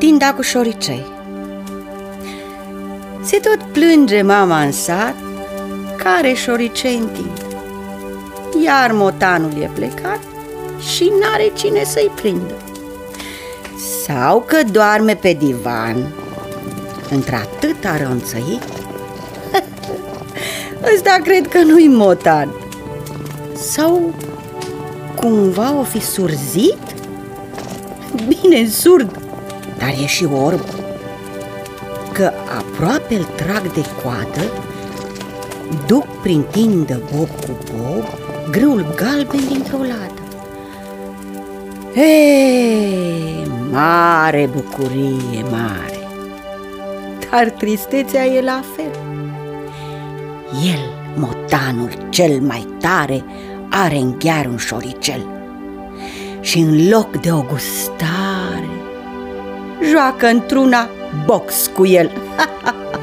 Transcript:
tinda cu șoricei. Se tot plânge mama în sat, care șoricei întind. Iar motanul e plecat și n-are cine să-i prindă. Sau că doarme pe divan, într-atâta ronțăit, ăsta cred că nu-i motan. Sau cumva o fi surzit? Bine, surd, dar e și orb. Că aproape îl trag de coadă, duc prin tindă bob cu bob, grâul galben dintr-o ladă. Ei, mare bucurie, mare, dar tristețea e la fel. El, motanul cel mai tare, are în ghear un șoricel și în loc de o gustare, joacă într-una box cu el.